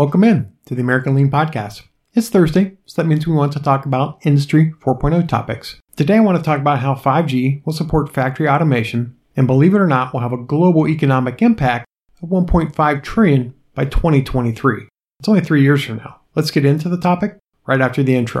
Welcome in to the American Lean Podcast. It's Thursday, so that means we want to talk about Industry 4.0 topics. Today I want to talk about how 5G will support factory automation and believe it or not will have a global economic impact of 1.5 trillion by 2023. It's only 3 years from now. Let's get into the topic right after the intro.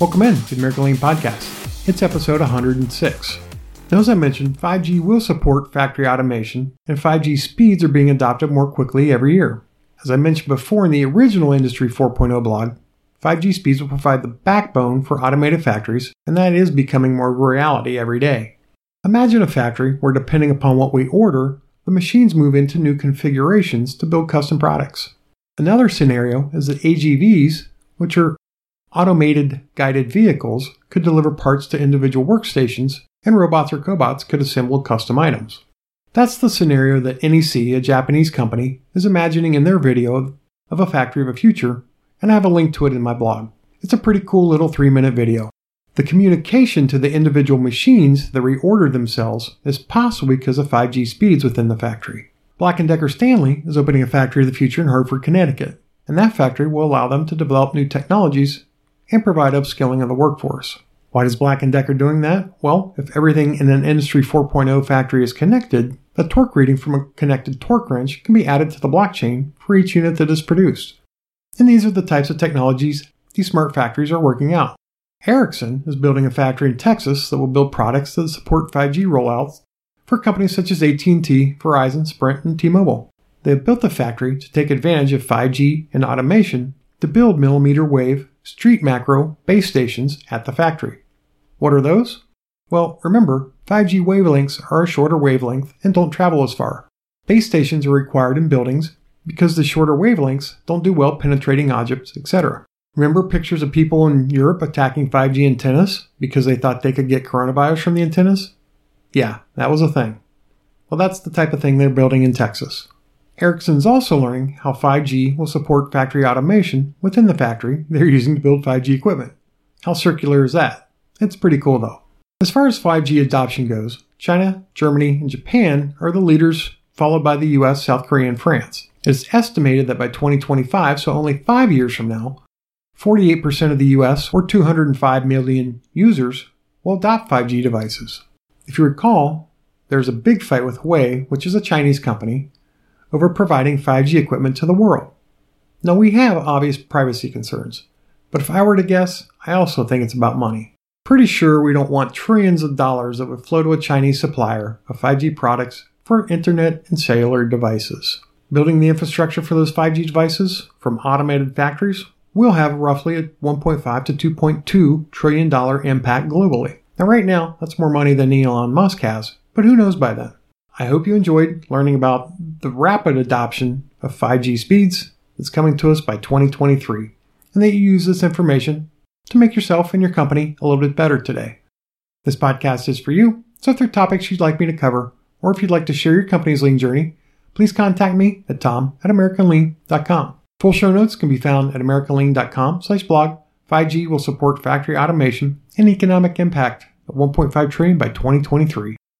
Welcome in to the American Lean Podcast. It's episode 106. Now, as I mentioned, 5G will support factory automation, and 5G speeds are being adopted more quickly every year. As I mentioned before in the original Industry 4.0 blog, 5G speeds will provide the backbone for automated factories, and that is becoming more reality every day. Imagine a factory where, depending upon what we order, the machines move into new configurations to build custom products. Another scenario is that AGVs, which are automated guided vehicles could deliver parts to individual workstations, and robots or cobots could assemble custom items. That's the scenario that NEC, a Japanese company, is imagining in their video of a factory of a future, and I have a link to it in my blog. It's a pretty cool little three minute video. The communication to the individual machines that reorder themselves is possible because of 5G speeds within the factory. Black & Decker Stanley is opening a factory of the future in Hartford, Connecticut, and that factory will allow them to develop new technologies and provide upskilling of the workforce. Why is Black & Decker doing that? Well, if everything in an Industry 4.0 factory is connected, the torque reading from a connected torque wrench can be added to the blockchain for each unit that is produced. And these are the types of technologies these smart factories are working out. Ericsson is building a factory in Texas that will build products that support 5G rollouts for companies such as AT&T, Verizon, Sprint, and T-Mobile. They have built the factory to take advantage of 5G and automation to build millimeter wave street macro base stations at the factory. What are those? Well, remember, 5G wavelengths are a shorter wavelength and don't travel as far. Base stations are required in buildings because the shorter wavelengths don't do well penetrating objects, etc. Remember pictures of people in Europe attacking 5G antennas because they thought they could get coronavirus from the antennas? Yeah, that was a thing. Well, that's the type of thing they're building in Texas. Ericsson's also learning how 5G will support factory automation within the factory they're using to build 5G equipment. How circular is that? It's pretty cool though. As far as 5G adoption goes, China, Germany, and Japan are the leaders, followed by the US, South Korea, and France. It is estimated that by 2025, so only five years from now, 48% of the US, or 205 million users, will adopt 5G devices. If you recall, there's a big fight with Huawei, which is a Chinese company, over providing 5G equipment to the world. Now, we have obvious privacy concerns, but if I were to guess, I also think it's about money. Pretty sure we don't want trillions of dollars that would flow to a Chinese supplier of 5G products for internet and cellular devices. Building the infrastructure for those 5G devices from automated factories will have roughly a 1.5 to 2.2 trillion dollar impact globally. Now right now, that's more money than Elon Musk has, but who knows by then? I hope you enjoyed learning about the rapid adoption of 5G speeds that's coming to us by 2023, and that you use this information to make yourself and your company a little bit better today. This podcast is for you, so if there are topics you'd like me to cover, or if you'd like to share your company's lean journey, please contact me at tom at americanlean.com. Full show notes can be found at americanlean.com slash blog. 5G will support factory automation and economic impact of 1.5 trillion by 2023.